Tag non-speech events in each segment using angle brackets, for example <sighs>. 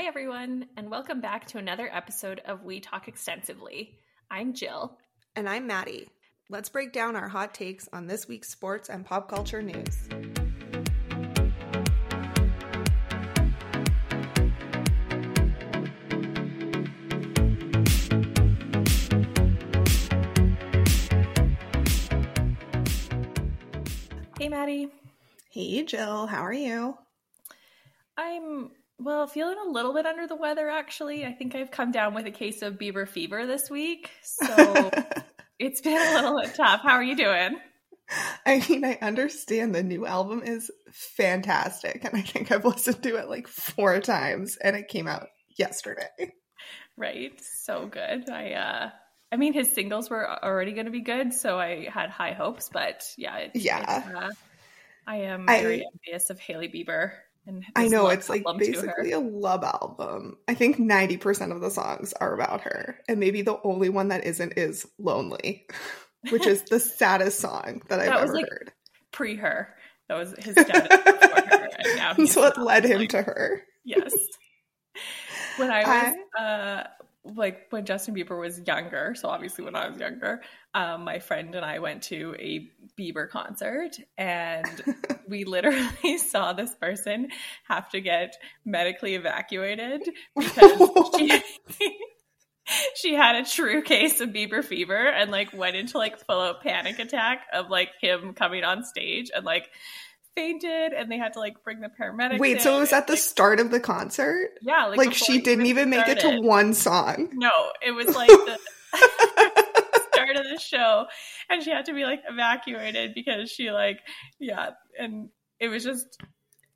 Hi, everyone, and welcome back to another episode of We Talk Extensively. I'm Jill. And I'm Maddie. Let's break down our hot takes on this week's sports and pop culture news. Hey, Maddie. Hey, Jill. How are you? I'm, well, feeling a little bit under the weather, actually. I think I've come down with a case of Bieber fever this week. So <laughs> it's been a little bit tough. How are you doing? I mean, I understand the new album is fantastic, and I think I've listened to it like four times, and it came out yesterday. Right. So good. I, uh, I mean, his singles were already going to be good, so I had high hopes. But yeah, it, yeah, it, uh, I am very I, envious of Hailey Bieber. And I know it's like basically a love album. I think ninety percent of the songs are about her, and maybe the only one that isn't is "Lonely," <laughs> which is the <laughs> saddest song that I've that ever like heard. Pre her, that was his <laughs> status before her. And now That's what led him to her. Yes. When I was I, uh, like when Justin Bieber was younger, so obviously when I was younger, um, my friend and I went to a Bieber concert and <laughs> we literally <laughs> saw this person have to get medically evacuated because she, <laughs> she had a true case of Bieber fever and like went into like full out panic attack of like him coming on stage and like fainted and they had to like bring the paramedics. Wait, so it was at the start of the concert? Yeah, like, like she didn't even make it to one song. No, it was like the start of the show and she had to be like evacuated because she like yeah, and it was just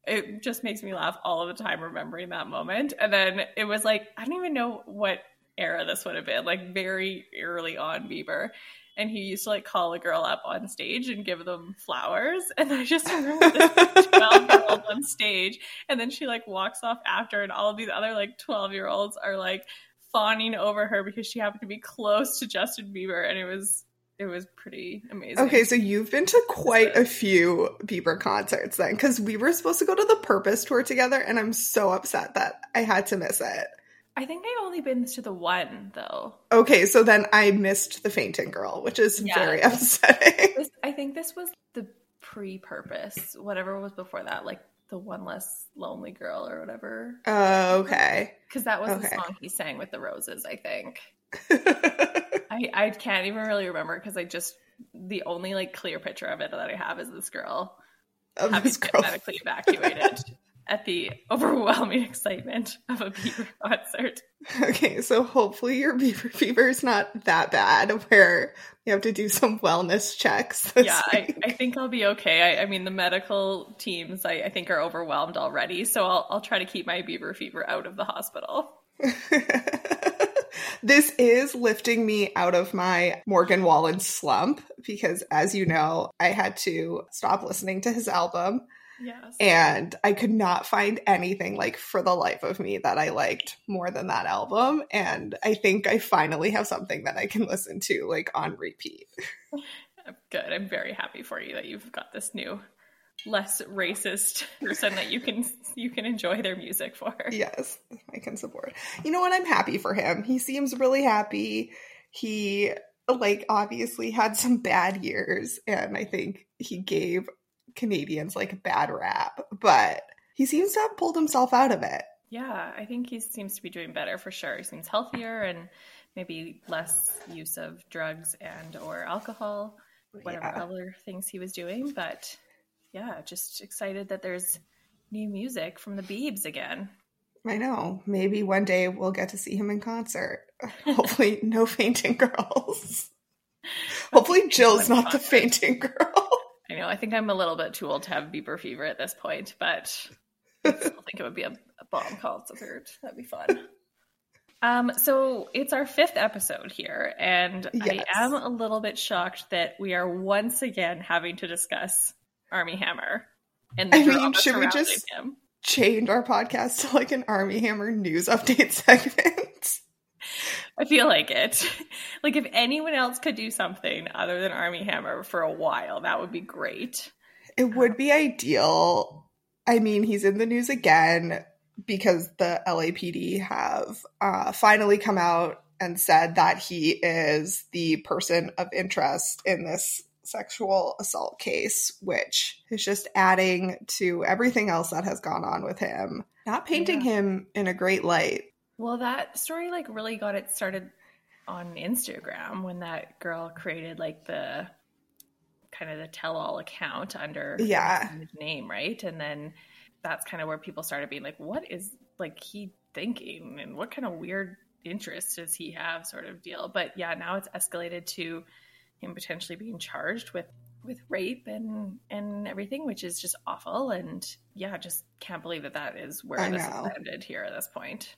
it just makes me laugh all the time remembering that moment. And then it was like I don't even know what era this would have been, like very early on Bieber and he used to like call a girl up on stage and give them flowers. And I just remember this 12 year old on stage, and then she like walks off after, and all of these other like 12 year olds are like fawning over her because she happened to be close to Justin Bieber, and it was it was pretty amazing. Okay, so you've been to quite a few Bieber concerts then, because we were supposed to go to the Purpose tour together, and I'm so upset that I had to miss it. I think I've only been to the one though. Okay, so then I missed the fainting girl, which is yeah, very <laughs> upsetting. This, I think this was the pre-purpose, whatever was before that, like the one less lonely girl or whatever. Oh, uh, okay. Because that was okay. the song he sang with the roses, I think. <laughs> I I can't even really remember because I just the only like clear picture of it that I have is this girl of having this girl medically evacuated <laughs> at the <laughs> overwhelming excitement of a Bieber <laughs> concert. Okay, so hopefully your Bieber <laughs> fever is not that bad where you have to do some wellness checks. yeah, I, I, think I'll be okay. I, I mean, the medical teams I, I, think are overwhelmed already, so I'll, I'll try to keep my Bieber fever out of the hospital. this is lifting me out of my Morgan Wallen slump because, as you know, I had to stop listening to his album Yes. And I could not find anything like for the life of me that I liked more than that album. And I think I finally have something that I can listen to like on repeat. <laughs> Good. I'm very happy for you that you've got this new less racist person that you can you can enjoy their music for. Yes, I can support. You know what? I'm happy for him. He seems really happy. He like obviously had some bad years and I think he gave Canadians like bad rap, but he seems to have pulled himself out of it. Yeah, I think he seems to be doing better for sure. He seems healthier and maybe less use of drugs and or alcohol, whatever yeah. other things he was doing. But yeah, just excited that there's new music from the Beebs again. I know. Maybe one day we'll get to see him in concert. <laughs> Hopefully, no fainting girls. <laughs> Hopefully, Jill's not the fainting girl. I know. I think I'm a little bit too old to have Bieber fever at this point, but <laughs> I still think it would be a, a bomb concert. That'd be fun. Um, so it's our fifth episode here, and yes. I am a little bit shocked that we are once again having to discuss Armie Hammer. And I mean, should we just him. change our podcast to like an Armie Hammer news update <laughs> segment? <laughs> I feel like it. <laughs> Like if anyone else could do something other than Armie Hammer for a while, that would be great. It would be ideal. I mean, he's in the news again. because the LAPD have uh, finally come out and said that he is the person of interest in this sexual assault case, which is just adding to everything else that has gone on with him. Not painting Yeah. him in a great light. Well, that story like really got it started on Instagram when that girl created like the kind of the tell-all account under Yeah. his name, right? And then that's kind of where people started being like, "What is like he thinking, and what kind of weird interest does he have?" Sort of deal. But yeah, now it's escalated to him potentially being charged with with rape and and everything, which is just awful. And yeah, just can't believe that that is where I this know. ended here at this point.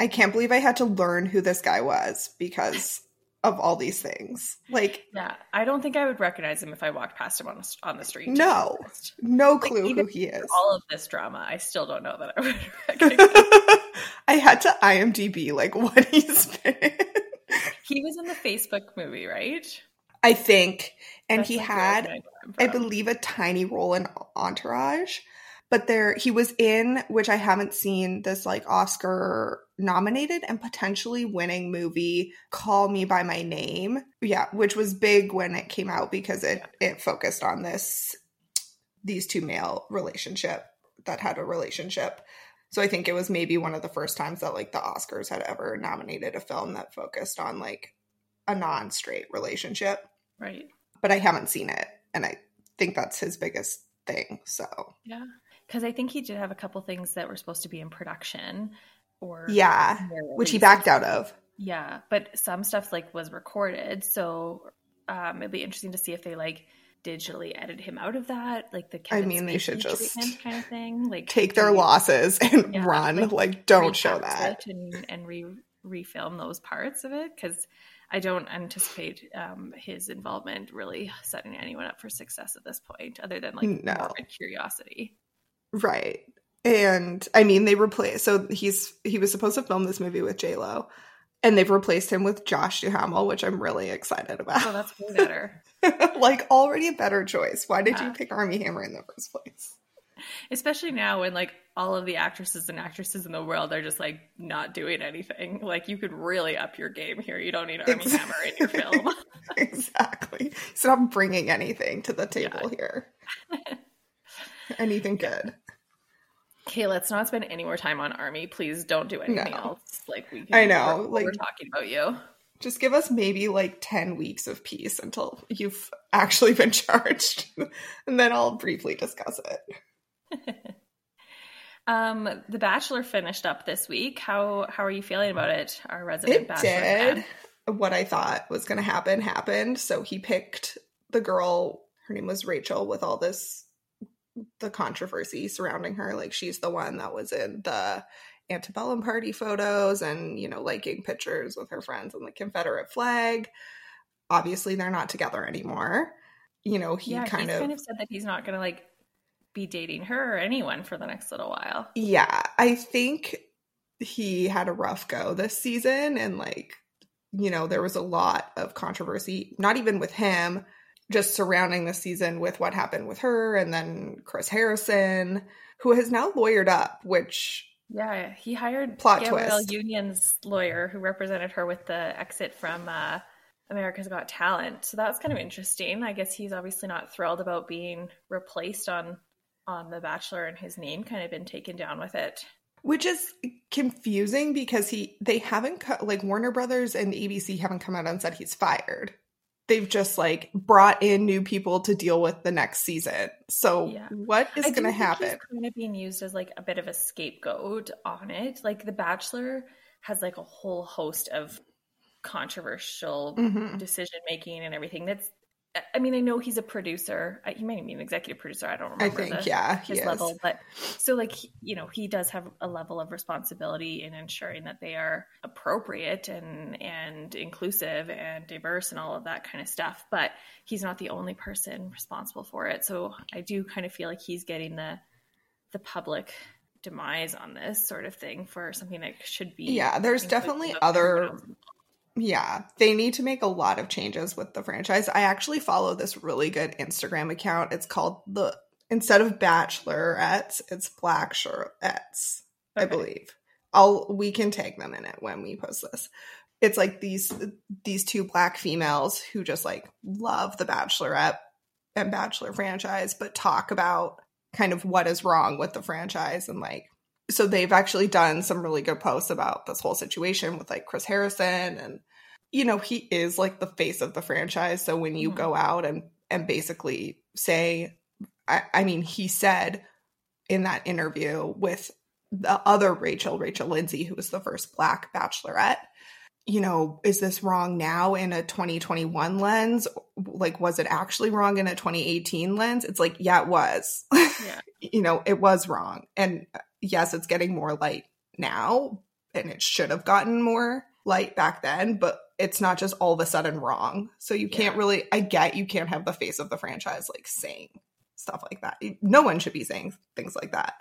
I can't believe I had to learn who this guy was because of all these things. Like, Yeah, I don't think I would recognize him if I walked past him on, on the street. No. no clue even who he is. All of this drama, I still don't know that I would <laughs> recognize. <laughs> I had to IMDb like what he's been he was in the Facebook movie, right? I think. And That's he had I know him I from. believe a tiny role in Entourage, but there he was in which I haven't seen this like Oscar nominated and potentially winning movie Call Me by My Name. Yeah, which was big when it came out because it it focused on this these two male relationship that had a relationship. So I think it was maybe one of the first times that like the Oscars had ever nominated a film that focused on like a non-straight relationship right. but I haven't seen it, and I think that's his biggest thing. So Yeah, because I think he did have a couple things that were supposed to be in production, or yeah, which he backed out of. Yeah, but some stuff like was recorded, so um, it'd be interesting to see if they like digitally edit him out of that, like the Kevin mean, they should just kind of thing, like Take their losses <laughs> and Yeah, run. like, Like, don't show that. and and re refilm those parts of it because I don't anticipate um, his involvement really setting anyone up for success at this point, other than like No. curiosity. Right. And I mean, they replaced. So he's he was supposed to film this movie with J Lo, and they've replaced him with Josh Duhamel, which I'm really excited about. Oh, that's way better. <laughs> like already a better choice. Why did Yeah. you pick Armie Hammer in the first place? especially now when like all of the actresses and actresses in the world are just like not doing anything like you could really up your game here you don't need armie Ex- hammer in your film <laughs> exactly. Stop bringing anything to the table Yeah. here. <laughs> anything good. Okay let's not spend any more time on armie please don't do anything No. else like we can I know, like- we're talking about you Just give us maybe like 10 weeks of peace until you've actually <laughs> been charged. and then I'll briefly discuss it. <laughs> um the bachelor finished up this week how how are you feeling about it our resident It bachelor did. fan? What I thought was going to happen happened. So he picked the girl, her name was Rachel, with all this, the controversy surrounding her. Like she's the one that was in the antebellum party photos and, you know, liking pictures with her friends and the Confederate flag. Obviously, they're not together anymore. You know, he yeah kind of kind of said that he's not gonna like be dating her or anyone for the next little while Yeah, I think he had a rough go this season and like you know, there was a lot of controversy not even with him, just surrounding the season with what happened with her and then Chris Harrison who has now lawyered up, which Yeah, he hired Plot Gabrielle twist. Union's lawyer who represented her with the exit from uh, America's Got Talent. So that was kind of interesting. I guess he's obviously not thrilled about being replaced on on The Bachelor and his name kind of been taken down with it. which is confusing because he they haven't co- like Warner Brothers and ABC haven't come out and said he's fired. They've just like brought in new people to deal with the next season. So Yeah. what is going to happen? He's kind of being used as like a bit of a scapegoat on it. Like The Bachelor has like a whole host of controversial Mhm. decision making and everything. That's, I mean, I know he's a producer. He might be an executive producer. I don't I remember. think the, yeah, his is. level, but so like you know, he does have a level of responsibility in ensuring that they are appropriate and and inclusive and diverse and all of that kind of stuff. But he's not the only person responsible for it. So I do kind of feel like he's getting the the public demise on this sort of thing for something that should be Yeah, there's definitely other. Yeah, they need to make a lot of changes with the franchise. I actually follow this really good Instagram account. It's called the instead of bachelorettes, it's black shirettes. I believe. I'll we can tag them in it when we post this. It's like these these two black females who just like love the Bachelorette and Bachelor franchise, but talk about kind of what is wrong with the franchise and like so they've actually done some really good posts about this whole situation with like Chris Harrison and you know he is like the face of the franchise. So when you Mhm. go out and and basically say I, I mean he said in that interview with the other Rachel Rachel Lindsay who was the first black bachelorette you know is this wrong now in a 2021 lens? Like was it actually wrong in a 2018 lens? It's like yeah it was. <laughs> Yeah. you know it was wrong. And yes it's getting more light now and it should have gotten more light back then but it's not just all of a sudden wrong so you can't Yeah. really i get you can't have the face of the franchise like saying stuff like that no one should be saying things like that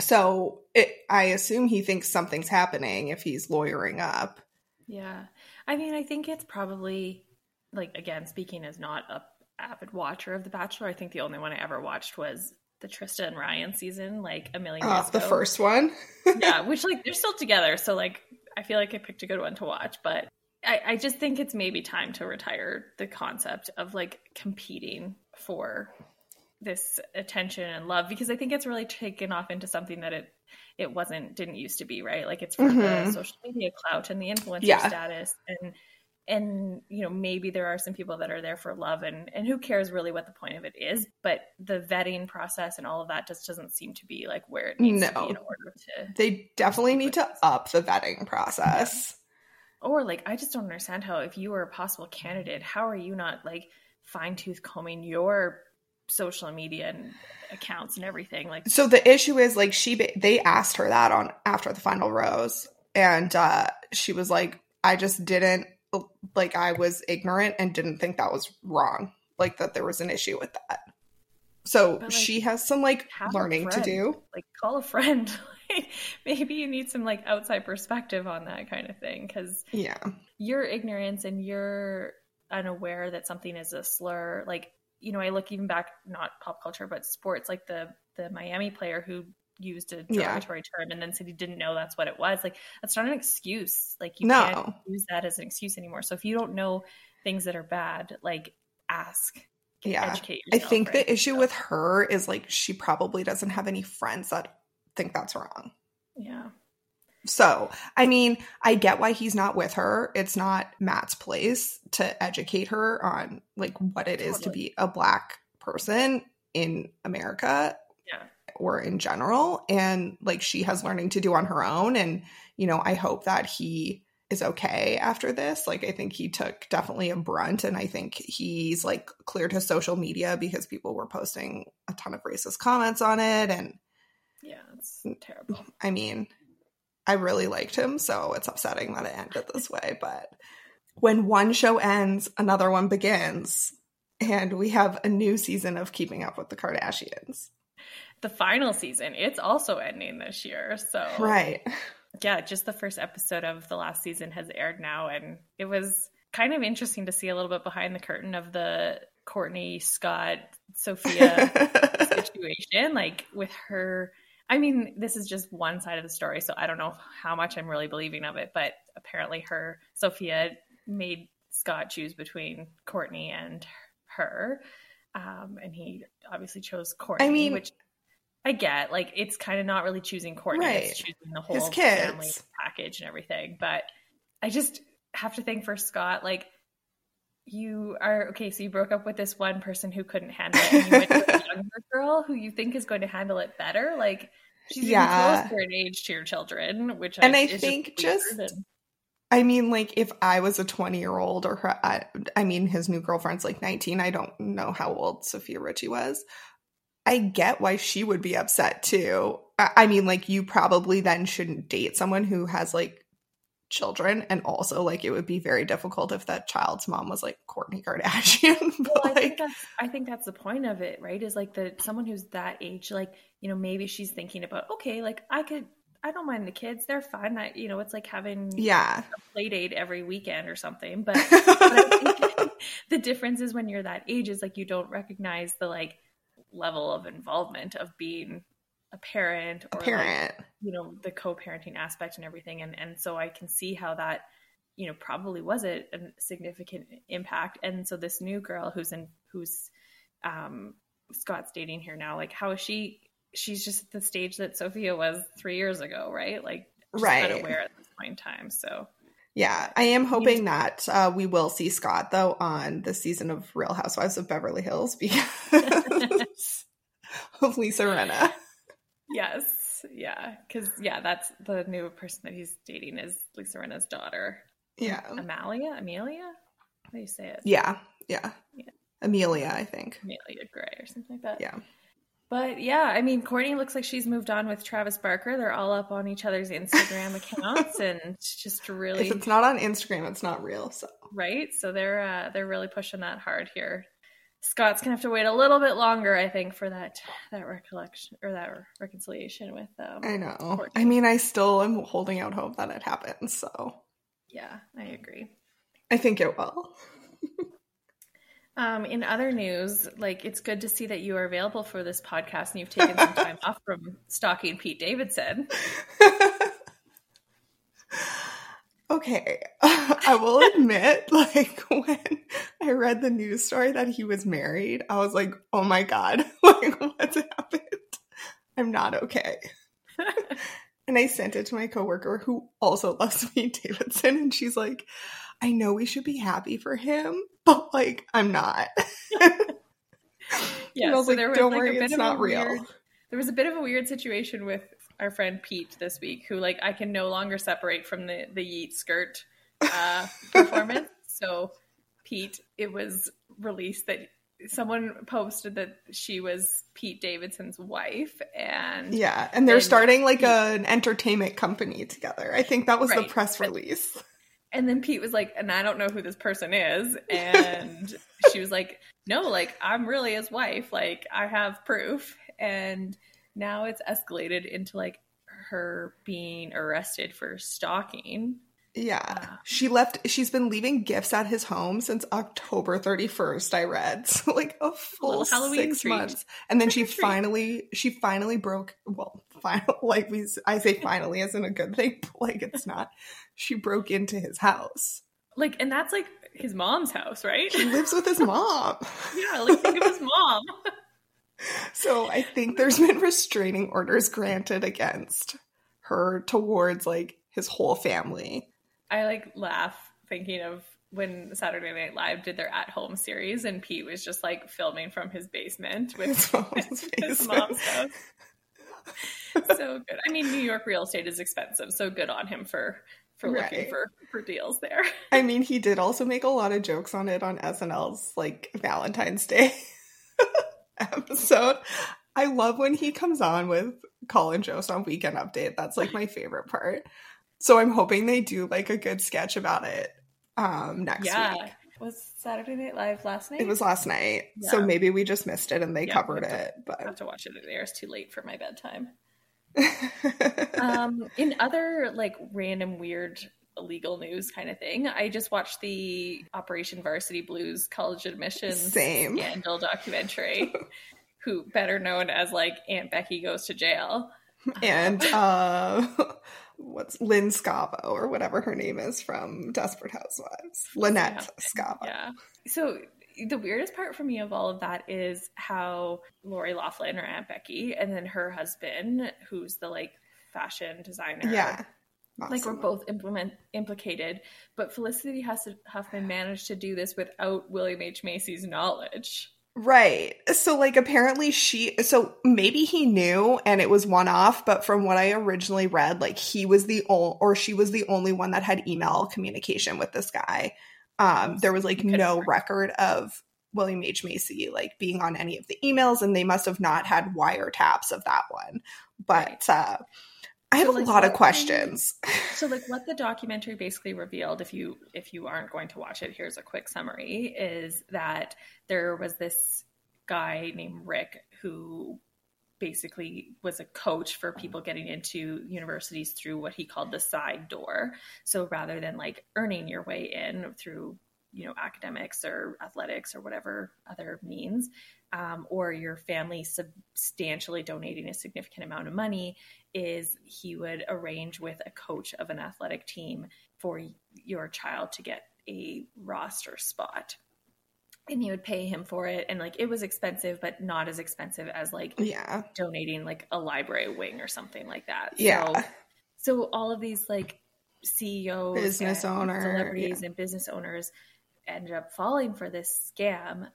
so it, i assume he thinks something's happening if he's lawyering up Yeah. I mean, I think it's probably like again, speaking as not a avid watcher of The Bachelor, I think the only one I ever watched was the Trista and Ryan season, like a million years uh, the ago. first one <laughs> yeah, <laughs> which like they're still together, so like I feel like I picked a good one to watch, but I, I just think it's maybe time to retire the concept of like competing for this attention and love because I think it's really taken off into something that it it wasn't didn't used to be right like it's for the Mhm. social media clout and the influencer Yeah. status and and you know maybe there are some people that are there for love and and who cares really what the point of it is but the vetting process and all of that just doesn't seem to be like where it needs to No. be in order to they definitely need to up the vetting process. Or like i just don't understand how if you were a possible candidate how are you not like fine-tooth combing your social media and accounts and everything? Like so the issue is like she they asked her that on after the final rose. And uh she was like i just didn't like i was ignorant and didn't think that was wrong like that there was an issue with that. So like, she has some like learning to do. Like call a friend. <laughs> Maybe you need some like outside perspective on that kind of thing because yeah. your ignorance and you're unaware that something is a slur like you know i look even back not pop culture but sports like the the miami player who used a Yeah. derogatory term and then said he didn't know that's what it was like that's not an excuse like you No. can't use that as an excuse anymore so if you don't know things that are bad like ask yeah educate i think right? the issue So, with her is like she probably doesn't have any friends that think that's wrong yeah So, I mean, I get why he's not with her. It's not Matt's place to educate her on like what it is to be a black person in America yeah or in general and like she has learning to do on her own and you know, I hope that he is okay after this. Like I think he took definitely a brunt and I think he's like cleared his social media because people were posting a ton of racist comments on it and yeah it's Mm. terrible I mean, I really liked him, so it's upsetting that it ended this way. But when one show ends, another one begins. And we have a new season of Keeping Up with the Kardashians. The final season it's also ending this year so Right. yeah, just the first episode of the last season has aired now, and it was kind of interesting to see a little bit behind the curtain of the Kourtney Scott Sofia <laughs> situation, like with her. I mean, this is just one side of the story, so I don't know how much I'm really believing of it, but apparently, her Sofia made Scott choose between Kourtney and her, um, and he obviously chose Kourtney, I mean- which I get. Like, it's kind of not really choosing Kourtney; it's choosing the whole family package and everything. But I just have to think for Scott, like you are okay. So you broke up with this one person who couldn't handle it, and you went to a <laughs> younger girl who you think is going to handle it better. Like she's Yeah. even closer in age to your children, which And I is think just- and- I mean, like, if I was a 20 year old or her, I, I mean, his new girlfriend's like 19. I don't know how old Sofia Richie was. I get why she would be upset too. I, mean, like, you probably then shouldn't date someone who has like children. And also, like, it would be very difficult if that child's mom was like Kourtney Kardashian. <laughs> but, Well, I think like, that's I think that's the point of it, right? Is like the someone who's that age, like you know, maybe she's thinking about okay, like I could, I don't mind the kids; they're fun. I, you know, it's like having yeah. a play date every weekend or something. But, <laughs> but think <laughs> the difference is when you're that age is like you don't recognize the like level of involvement of being a parent a or like, parent. you know the co-parenting aspect and everything. And and so i can see how that you know probably was a, a significant impact. And so this new girl who's in who's um scott's dating here now like how is she she's just at the stage that sofia was three years ago right? Like right. aware at this point in time. So yeah, I am hoping that uh, we will see Scott though on the season of Real Housewives of Beverly Hills because <laughs> of Lisa Rinna. Yes, yeah, because yeah, that's the new person that he's dating is Lisa Rinna's daughter. Yeah, Amalia, Amelia, how do you say it? Yeah, yeah, yeah. Amelia, I think. Amelia Gray or something like that. Yeah. But yeah, I mean, Kourtney looks like she's moved on with Travis Barker. They're all up on each other's Instagram <laughs> accounts, and it's just really. If it's not on Instagram, it's not real. So right, so they're uh, they're really pushing that hard here. Scott's gonna have to wait a little bit longer, I think, for that that recollection or that reconciliation with. Um, I know. Kourtney. I mean, I still am holding out hope that it happens. So yeah, I agree. I think it will. <laughs> Um, in other news, like it's good to see that you are available for this podcast and you've taken some time <laughs> off from stalking Pete Davidson. <laughs> okay, <laughs> I will admit, like when I read the news story that he was married, I was like, "Oh my god, like what's happened? I'm not okay." and I sent it to my coworker who also loves Pete Davidson, and she's like, "I know we should be happy for him, <laughs> but like I'm not. <laughs> yeah, so like, there was don't like worry, it's not real. Weird, there was a bit of a weird situation with our friend Pete this week, who like I can no longer separate from the the Yeet skirt uh, <laughs> performance. So Pete, it was released that someone posted that she was Pete Davidson's wife and yeah and they're starting like Pete, an entertainment company together i think that was right, the press release and then Pete was like, and I don't know who this person is. And <laughs> she was like, no, like, I'm really his wife. Like, I have proof. And now it's escalated into like her being arrested for stalking. Yeah. Uh, she left she's been leaving gifts at his home since October 31st, I read. <laughs> So like a full a 6 treat. months. And then she finally she finally broke well, <laughs> final like we I say finally isn't a good thing, like it's not. She broke into his house. Like and that's like his mom's house, right? He lives with his mom. <laughs> yeah, like think of his mom. <laughs> so I think there's been restraining orders granted against her towards like his whole family. I like laugh thinking of when Saturday Night Live did their at home series and Pete was just like filming from his basement with his mom's, <laughs> his mom's house. so good. I mean, New York real estate is expensive, so good on him for for right. looking for for deals there. I mean, he did also make a lot of jokes on it on SNL's like Valentine's Day <laughs> episode. I love when he comes on with Colin Jost on Weekend Update. That's like my favorite part. So I'm hoping they do like a good sketch about it um next yeah. week. Was Saturday Night Live last night? It was last night. Yeah. So maybe we just missed it and they yeah, covered to, it. But I have to watch it. It airs too late for my bedtime. <laughs> um, in other like random weird legal news kind of thing, I just watched the Operation Varsity Blues college admissions Same. scandal documentary. <laughs> who better known as like Aunt Becky goes to jail. And uh <laughs> what's Lynn Scavo or whatever her name is from Desperate Housewives. Lynette yeah. Scavo. Yeah. So the weirdest part for me of all of that is how Lori Loughlin or Aunt Becky and then her husband, who's the like fashion designer. Yeah. Like we're both implement implicated, but Felicity Huffman managed to do this without William H Macy's knowledge. Right. So like apparently she so maybe he knew and it was one off, but from what I originally read, like he was the only or she was the only one that had email communication with this guy. Um there was like no record of William H. Macy like being on any of the emails and they must have not had wiretaps of that one. But uh I have so, like, a lot of questions. so like what the documentary basically revealed if you if you aren't going to watch it, here's a quick summary is that there was this guy named Rick who basically was a coach for people getting into universities through what he called the side door. So rather than like earning your way in through, you know, academics or athletics or whatever other means, um, or your family substantially donating a significant amount of money, is he would arrange with a coach of an athletic team for your child to get a roster spot and you would pay him for it. And like it was expensive but not as expensive as like yeah. donating like a library wing or something like that. Yeah. so, so all of these like ceos business owners celebrities yeah. and business owners ended up falling for this scam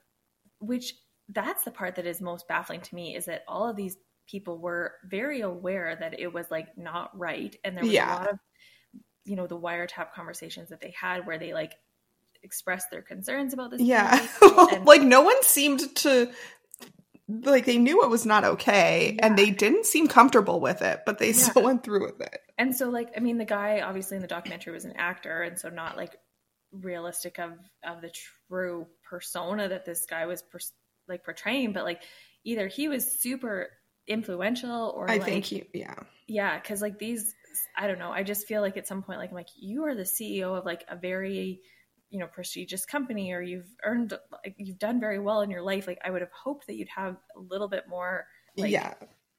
which that's the part that is most baffling to me is that all of these people were very aware that it was like not right. And there was Yeah. a lot of you know the wiretap conversations that they had where they like expressed their concerns about this yeah. <laughs> and- like no one seemed to like they knew it was not okay and they didn't seem comfortable with it but they still went through with it. And so like i mean the guy obviously in the documentary was an actor and so not like realistic of of the true persona that this guy was pers- like portraying but like either he was super influential or i like think he yeah. Yeah because like these i don't know i just feel like at some point like i'm like you are the ceo of like a very you know prestigious company or you've earned like you've done very well in your life like i would have hoped that you'd have a little bit more like yeah.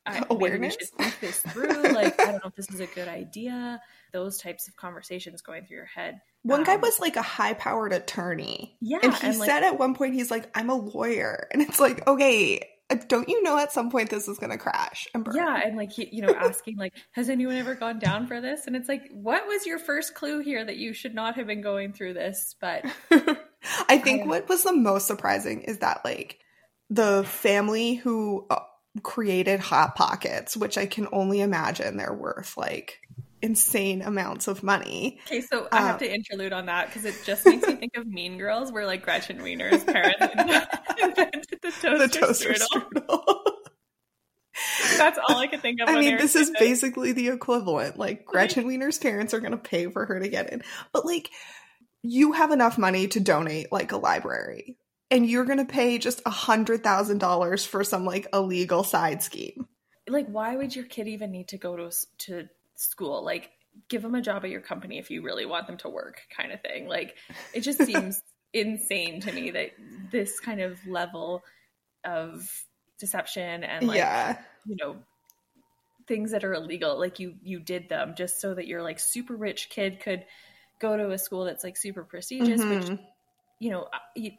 I, Awareness? think this <laughs> through like i don't know if this is a good idea. Those types of conversations going through your head. One guy Um, was like a high powered attorney yeah and he and, like, said at one point he's like i'm a lawyer. And it's like okay don't you know at some point this is gonna crash and burn? Yeah and like you know asking like has anyone ever gone down for this? And it's like what was your first clue here that you should not have been going through this? But <laughs> I think I- what was the most surprising is that like the family who uh, created hot pockets, which I can only imagine they're worth like insane amounts of money. Okay, so I have Uh, to interlude on that because it just makes me think of Mean Girls, where like Gretchen Wiener's parents <laughs> invented the toaster, the toaster strudel. strudel. That's all I could think of. I mean, this is basically the equivalent. Like Gretchen Wiener's parents are going to pay for her to get in, but like you have enough money to donate like a library, and you're going to pay just a hundred thousand dollars for some like illegal side scheme. like why would your kid even need to go to to school like give them a job at your company if you really want them to work kind of thing like it just <laughs> seems insane to me that this kind of level of deception and like yeah, you know things that are illegal like you you did them just so that your like super rich kid could go to a school that's like super prestigious which Mhm. you know, you,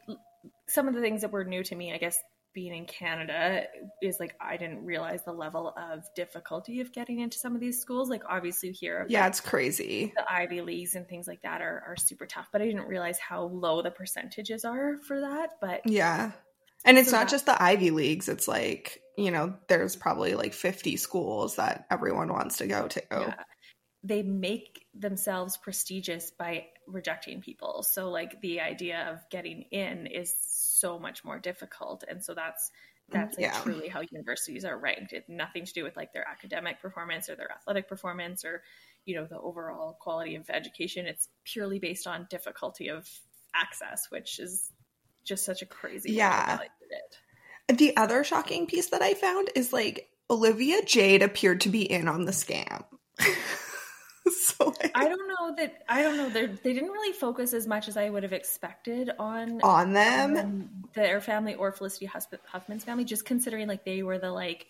some of the things that were new to me, I guess, being in Canada is like I didn't realize the level of difficulty of getting into some of these schools. Like obviously here, yeah, it's crazy. the Ivy Leagues and things like that are, are super tough. But I didn't realize how low the percentages are for that. But Yeah. And it's So not that- just the Ivy Leagues. It's like, you know, there's probably like 50 schools that everyone wants to go to. yeah, they make themselves prestigious by rejecting people. So like the idea of getting in is so much more difficult, and so that's mm, that's like Yeah. truly how universities are ranked. It's nothing to do with like their academic performance or their athletic performance or you know the overall quality of education. It's purely based on difficulty of access, which is just such a crazy Yeah. it. The other shocking piece that I found is like Olivia Jade appeared to be in on the scam. <laughs> <laughs> so like, I don't know that I don't know they they didn't really focus as much as I would have expected on on them. um, their family or Felicity Huffman's family, just considering like they were the like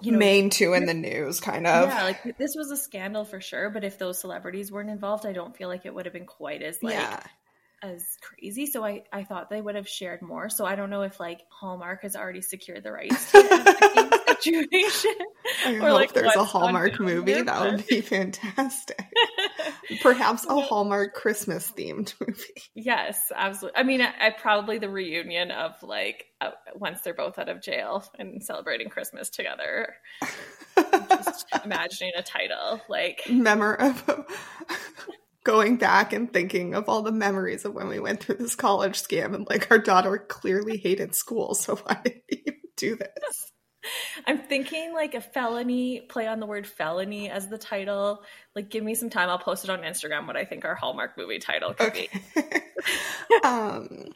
you know main two in the news, kind of. yeah like this was a scandal for sure. But if those celebrities weren't involved, I don't feel like it would have been quite as like yeah. as crazy. So I I thought they would have shared more. So I don't know if like Hallmark has already secured the rights to <laughs> situation. I <laughs> or, hope like, there's a Hallmark movie. there, That would be <laughs> fantastic. <laughs> Perhaps a Hallmark Christmas themed movie. Yes, absolutely. I mean, I, I probably the reunion of like uh, once they're both out of jail and celebrating Christmas together. Just imagining a title like Memor of going back and thinking of all the memories of when we went through this college scam and like our daughter clearly hated school, so why did we do this? <laughs> I'm thinking like a felony play on the word felony as the title. Like, give me some time. I'll post it on Instagram. What I think our Hallmark movie title could Okay. be. <laughs> um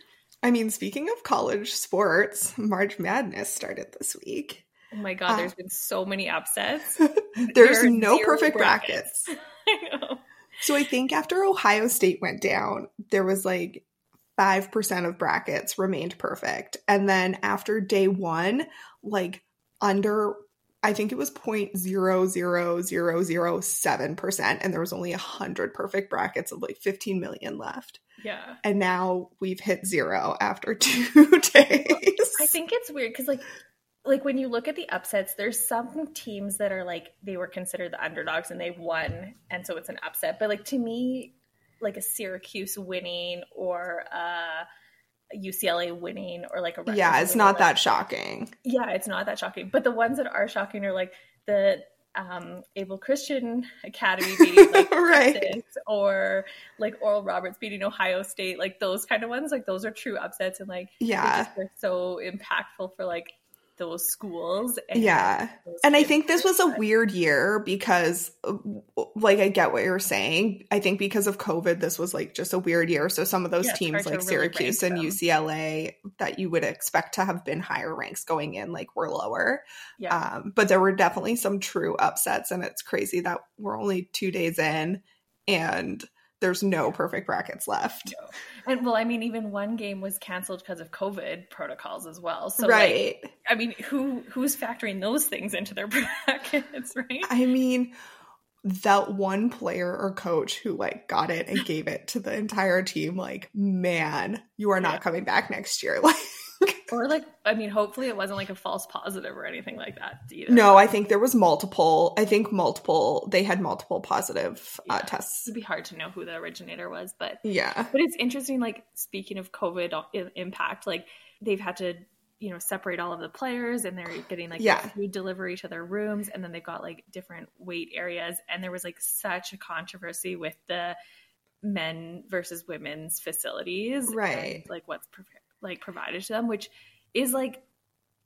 I mean, speaking of college sports, March Madness started this week. Oh my god, Uh, there's been so many upsets. <laughs> There's There no perfect brackets. I know. So I think after Ohio State went down, there was like 5% of brackets remained perfect. And then after day one, like under, I think it was 0.00007%, and there was only 100 perfect brackets of like 15 million left. Yeah. And now we've hit zero after <laughs> two days. I think it's weird because, like, like when you look at the upsets, there's some teams that are like they were considered the underdogs and they've won, and so it's an upset. But like to me, like a Syracuse winning or a UCLA winning or like a yeah, it's not like- that shocking. Yeah, it's not that shocking. But the ones that are shocking are like the um, Abilene Christian Academy <laughs> beating like Right. Texas or like Oral Roberts beating Ohio State, like those kind of ones. Like those are true upsets and like Yeah. just were so impactful for like those schools. And, Yeah. those And I think this was a weird year because, like, I get what you're saying. I think because of COVID, this was like just a weird year. So some of those Yeah, teams, like really Syracuse and. UCLA, that you would expect to have been higher ranks going in, like, were lower. yeah. Um, but there were definitely some true upsets, and it's crazy that we're only two days in and there's no perfect brackets left. And well, I mean, even one game was canceled because of COVID protocols as well. So, like, right. I mean, who who's factoring those things into their <laughs> brackets, right? I mean, that one player or coach who like got it and gave it to the entire team, like, man, you are not Yeah. coming back next year. <laughs> Like, Or like, I mean, hopefully it wasn't like a false positive or anything like that either. no, I think there was multiple. I think multiple. They had multiple positive uh, tests. it'd be hard to know who the originator was, but Yeah, but it's interesting. Like speaking of COVID impact, like they've had to you know separate all of the players and they're getting like Yeah. food delivery to their rooms and then they've got like different weight areas and there was like such a controversy with the men versus women's facilities Right. and, like what's pro- like provided to them which is like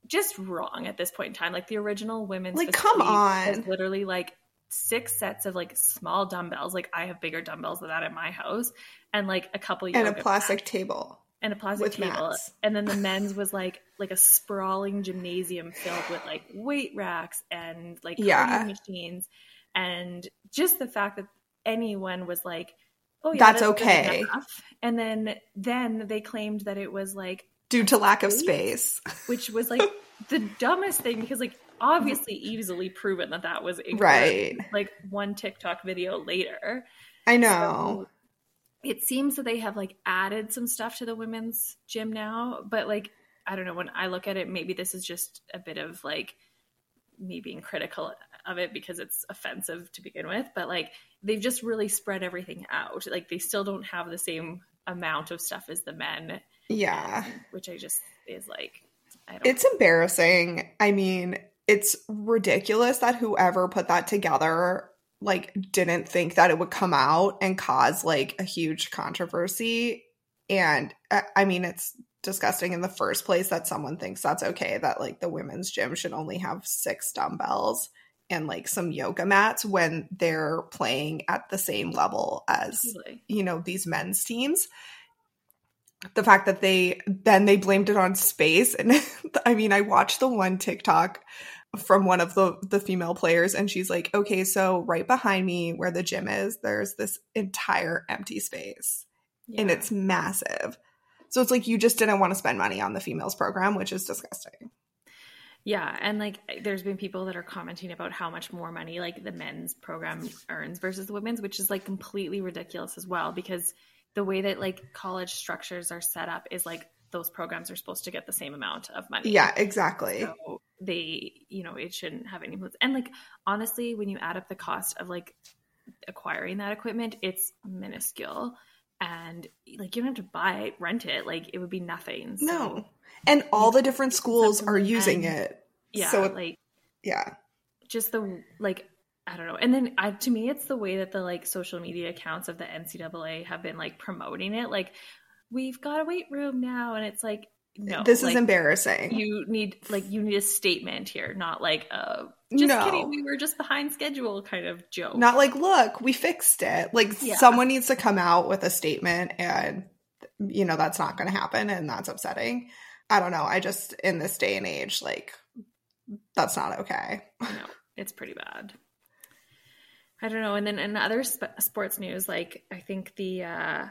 just wrong at this point in time like the original women's Like, come on. literally like six sets of like small dumbbells like i have bigger dumbbells than that at my house and like a couple and a plastic mats table. and a plastic with table mats. <laughs> and then the men's was like like a sprawling gymnasium filled with like weight racks and like Yeah. machines and just the fact that anyone was like oh yeah That's good okay. and then then they claimed that it was like Due to lack of Space? space. which was like <laughs> the dumbest thing because like obviously easily proven that that was incorrect. Right. like one tiktok video later I know. so it seems that they have like added some stuff to the women's gym now, but like I don't know when I look at it, maybe this is just a bit of like me being critical of it because it's offensive to begin with, but like they've just really spread everything out. Like they still don't have the same amount of stuff as the men, yeah. which I just is like I don't It's embarrassing. I mean, it's ridiculous that whoever put that together like didn't think that it would come out and cause like a huge controversy and uh, I mean it's disgusting in the first place that someone thinks that's okay that like the women's gym should only have six dumbbells and like some yoga mats when they're playing at the same level as Totally. you know these men's teams. The fact that they then they blamed it on space and <laughs> i mean i watched the one tiktok from one of the the female players and she's like okay so right behind me where the gym is there's this entire empty space and it's massive. So it's like you just didn't want to spend money on the females program which is disgusting Yeah, and like there's been people that are commenting about how much more money like the men's program earns versus the women's, which is like completely ridiculous as well because the way that like college structures are set up is like those programs are supposed to get the same amount of money. yeah exactly So they, you know, it shouldn't have any influence. And like honestly, when you add up the cost of like acquiring that equipment, it's minuscule. And like you don't have to buy it, rent it. Like it would be nothing. So, no and all the different schools are using men. it Yeah. so it- like yeah just the like I don't know. And then I, to me, it's the way that the like social media accounts of the NCAA have been like promoting it. Like we've got a weight room now, and it's like no, this like, is embarrassing You need like you need a statement here, not like a just No. kidding. We were just behind schedule kind of joke. not like look we fixed it like Yeah. someone needs to come out with a statement and you know that's not going to happen and that's upsetting i don't know i just in this day and age like that's not okay no, it's pretty bad. I don't know. And then in other sp- sports news, like I think the uh,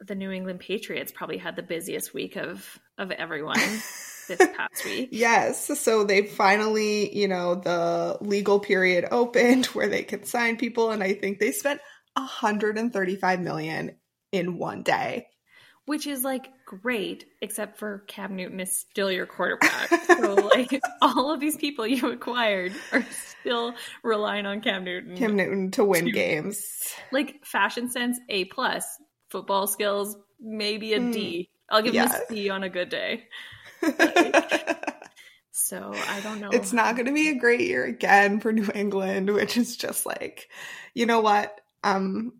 the New England Patriots probably had the busiest week of of everyone <laughs> this past week. Yes. So they finally, you know, the legal period opened <laughs> where they could sign people and I think they spent 135 million in one day. Which is like great, except for Cam Newton is still your quarterback. so <laughs> like all of these people you acquired are still relying on Cam Newton. Cam Newton to win to, games. Like fashion sense, A plus. Football skills, maybe a D. Hmm. I'll give yeah. him a C on a good day. <laughs> so I don't know. It's not going to be a great year again for New England, which is just like, you know what? Um,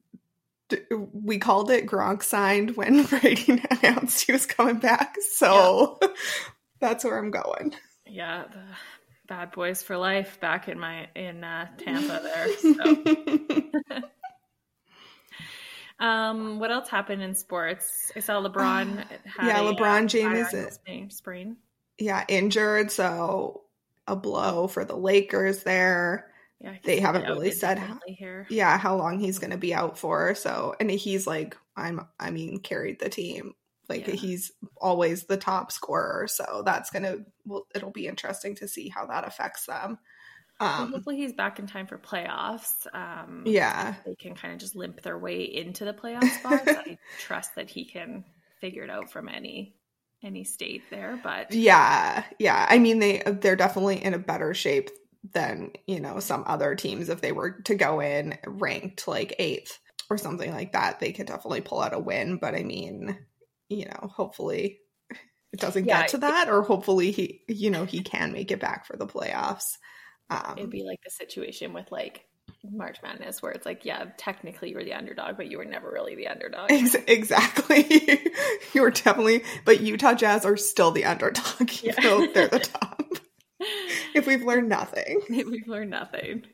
we called it Gronk signed when <laughs> Brady <laughs> announced he was coming back. So yeah. <laughs> that's where I'm going. Yeah, the bad boys for life back in my in uh, Tampa there. So. um, what else happened in sports? I saw LeBron. <sighs> yeah, a, LeBron uh, James is sprain. Yeah, injured. So a blow for the Lakers there. Yeah, they haven't really said how, here. yeah how long he's going to be out for. So and he's like I'm I mean carried the team like yeah. he's always the top scorer. So that's gonna well it'll be interesting to see how that affects them. Um, hopefully he's back in time for playoffs. Um, yeah, they can kind of just limp their way into the playoff spots. I <laughs> trust that he can figure it out from any any state there. But yeah, yeah. I mean they they're definitely in a better shape than you know some other teams. If they were to go in ranked like eighth or something like that they could definitely pull out a win. But i mean you know hopefully <laughs> it doesn't yeah, get to that or hopefully he you know he can make it back for the playoffs. Um, it'd be like the situation with like March Madness, where it's like, yeah, technically you were the underdog, but you were never really the underdog. Ex- exactly, <laughs> you were definitely, but Utah Jazz are still the underdog, <laughs> yeah. though they're the top if we've learned nothing. <laughs> If we've learned nothing.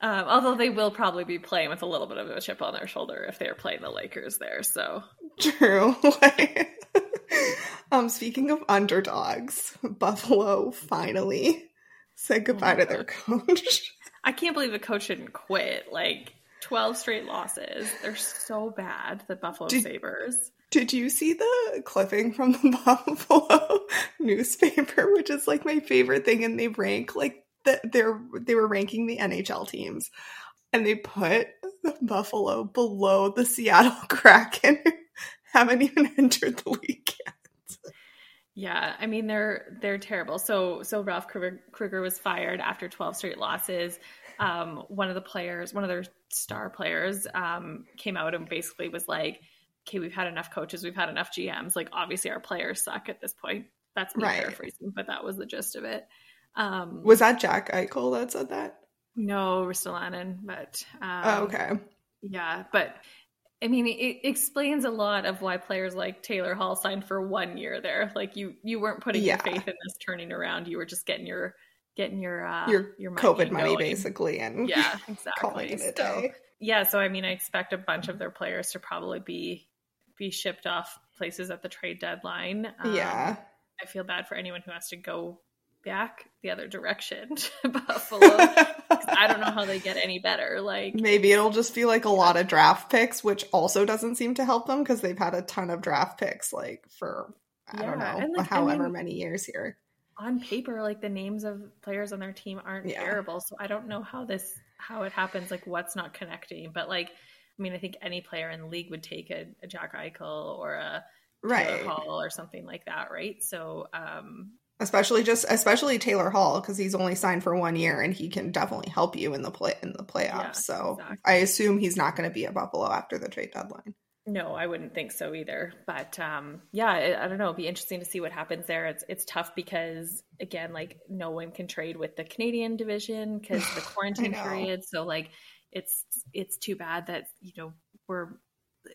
Um, although they will probably be playing with a little bit of a chip on their shoulder if they're playing the Lakers there. So true. <laughs> um, speaking of underdogs, Buffalo finally said oh goodbye oh to their coach. I can't believe the coach didn't quit. Like twelve straight losses. They're so bad. The Buffalo Did, Sabres. Did you see the clipping from the <laughs> Buffalo newspaper, which is like my favorite thing? And they rank like the, they're they were ranking the NHL teams, and they put the Buffalo below the Seattle <laughs> Kraken, haven't even entered the league yet. Yeah, I mean they're they're terrible. So so Ralph Krueger, Krueger was fired after 12 straight losses. Um, one of the players, one of their star players, um, came out and basically was like okay, we've had enough coaches, we've had enough GMs. Like obviously our players suck at this point. That's me right. paraphrasing, but that was the gist of it. Um, was that Jack Eichel that said that? No, Ristolainen, but um, oh, okay, yeah, but I mean, it explains a lot of why players like Taylor Hall signed for one year there. Like you, you weren't putting yeah. your faith in this turning around. You were just getting your getting your uh, your, your money COVID money going. basically, and yeah, <laughs> exactly. so, yeah, so I mean, I expect a bunch of their players to probably be be shipped off places at the trade deadline. Um, yeah. I feel bad for anyone who has to go back the other direction <laughs> to Buffalo. I don't know how they get any better. Like maybe it'll just be like a lot of draft picks, which also doesn't seem to help them because they've had a ton of draft picks like for I yeah. don't know, like, however I mean, many years here. On paper, like the names of players on their team aren't yeah. terrible, so I don't know how this how it happens. Like what's not connecting, but like I mean, I think any player in the league would take a, a Jack Eichel or a right. Hall or something like that, right? So, um, especially just especially Taylor Hall because he's only signed for one year and he can definitely help you in the play in the playoffs. Yeah, so exactly. I assume he's not going to be at Buffalo after the trade deadline. No, I wouldn't think so either. But um, yeah, I, I, don't know. It'd be interesting to see what happens there. It's it's tough because again, like no one can trade with the Canadian division because the <sighs> quarantine period. So like it's it's too bad that you know we're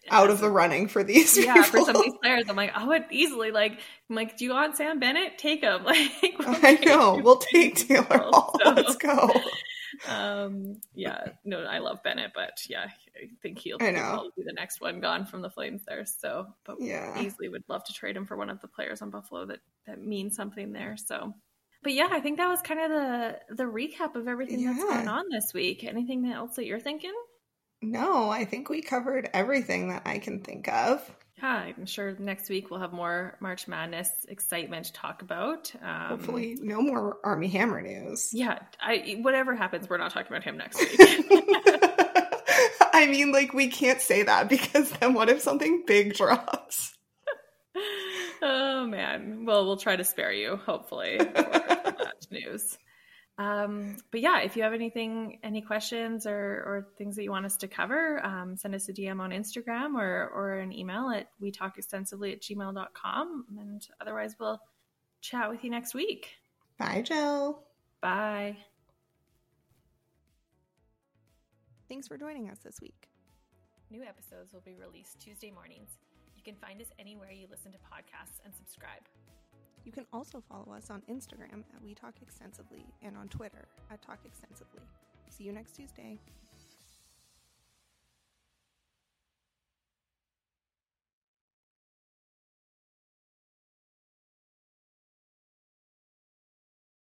out of the running for these. Yeah, people. for some of these players, I'm like, I would easily like, I'm like, do you want Sam Bennett? Take him. <laughs> Like, we'll I know, we'll take Taylor Hall. So, Let's go. Um, yeah, no, I love Bennett, but yeah, I think he'll, I know. be the next one gone from the Flames there. So, but yeah, easily would love to trade him for one of the players on Buffalo that that means something there. So, but yeah, I think that was kind of the the recap of everything yeah. that's going on this week. Anything else that you're thinking? No, I think we covered everything that I can think of. Yeah, I'm sure next week we'll have more March Madness excitement to talk about. Um, Hopefully, no more Armie Hammer news. Yeah, I whatever happens, we're not talking about him next week. <laughs> I mean, like, we can't say that because then what if something big drops? Oh man. Well, we'll try to spare you, hopefully, for, for <laughs> that news. Um, but yeah, if you have anything, any questions or, or things that you want us to cover, um, send us a DM on Instagram or, or an email at we talk extensively at gmail.com. And otherwise, we'll chat with you next week. Bye, Joe. Bye. Thanks for joining us this week. New episodes will be released Tuesday mornings. Can find us anywhere you listen to podcasts and subscribe. You can also follow us on Instagram at We Talk Extensively and on Twitter at Talk Extensively. See you next Tuesday.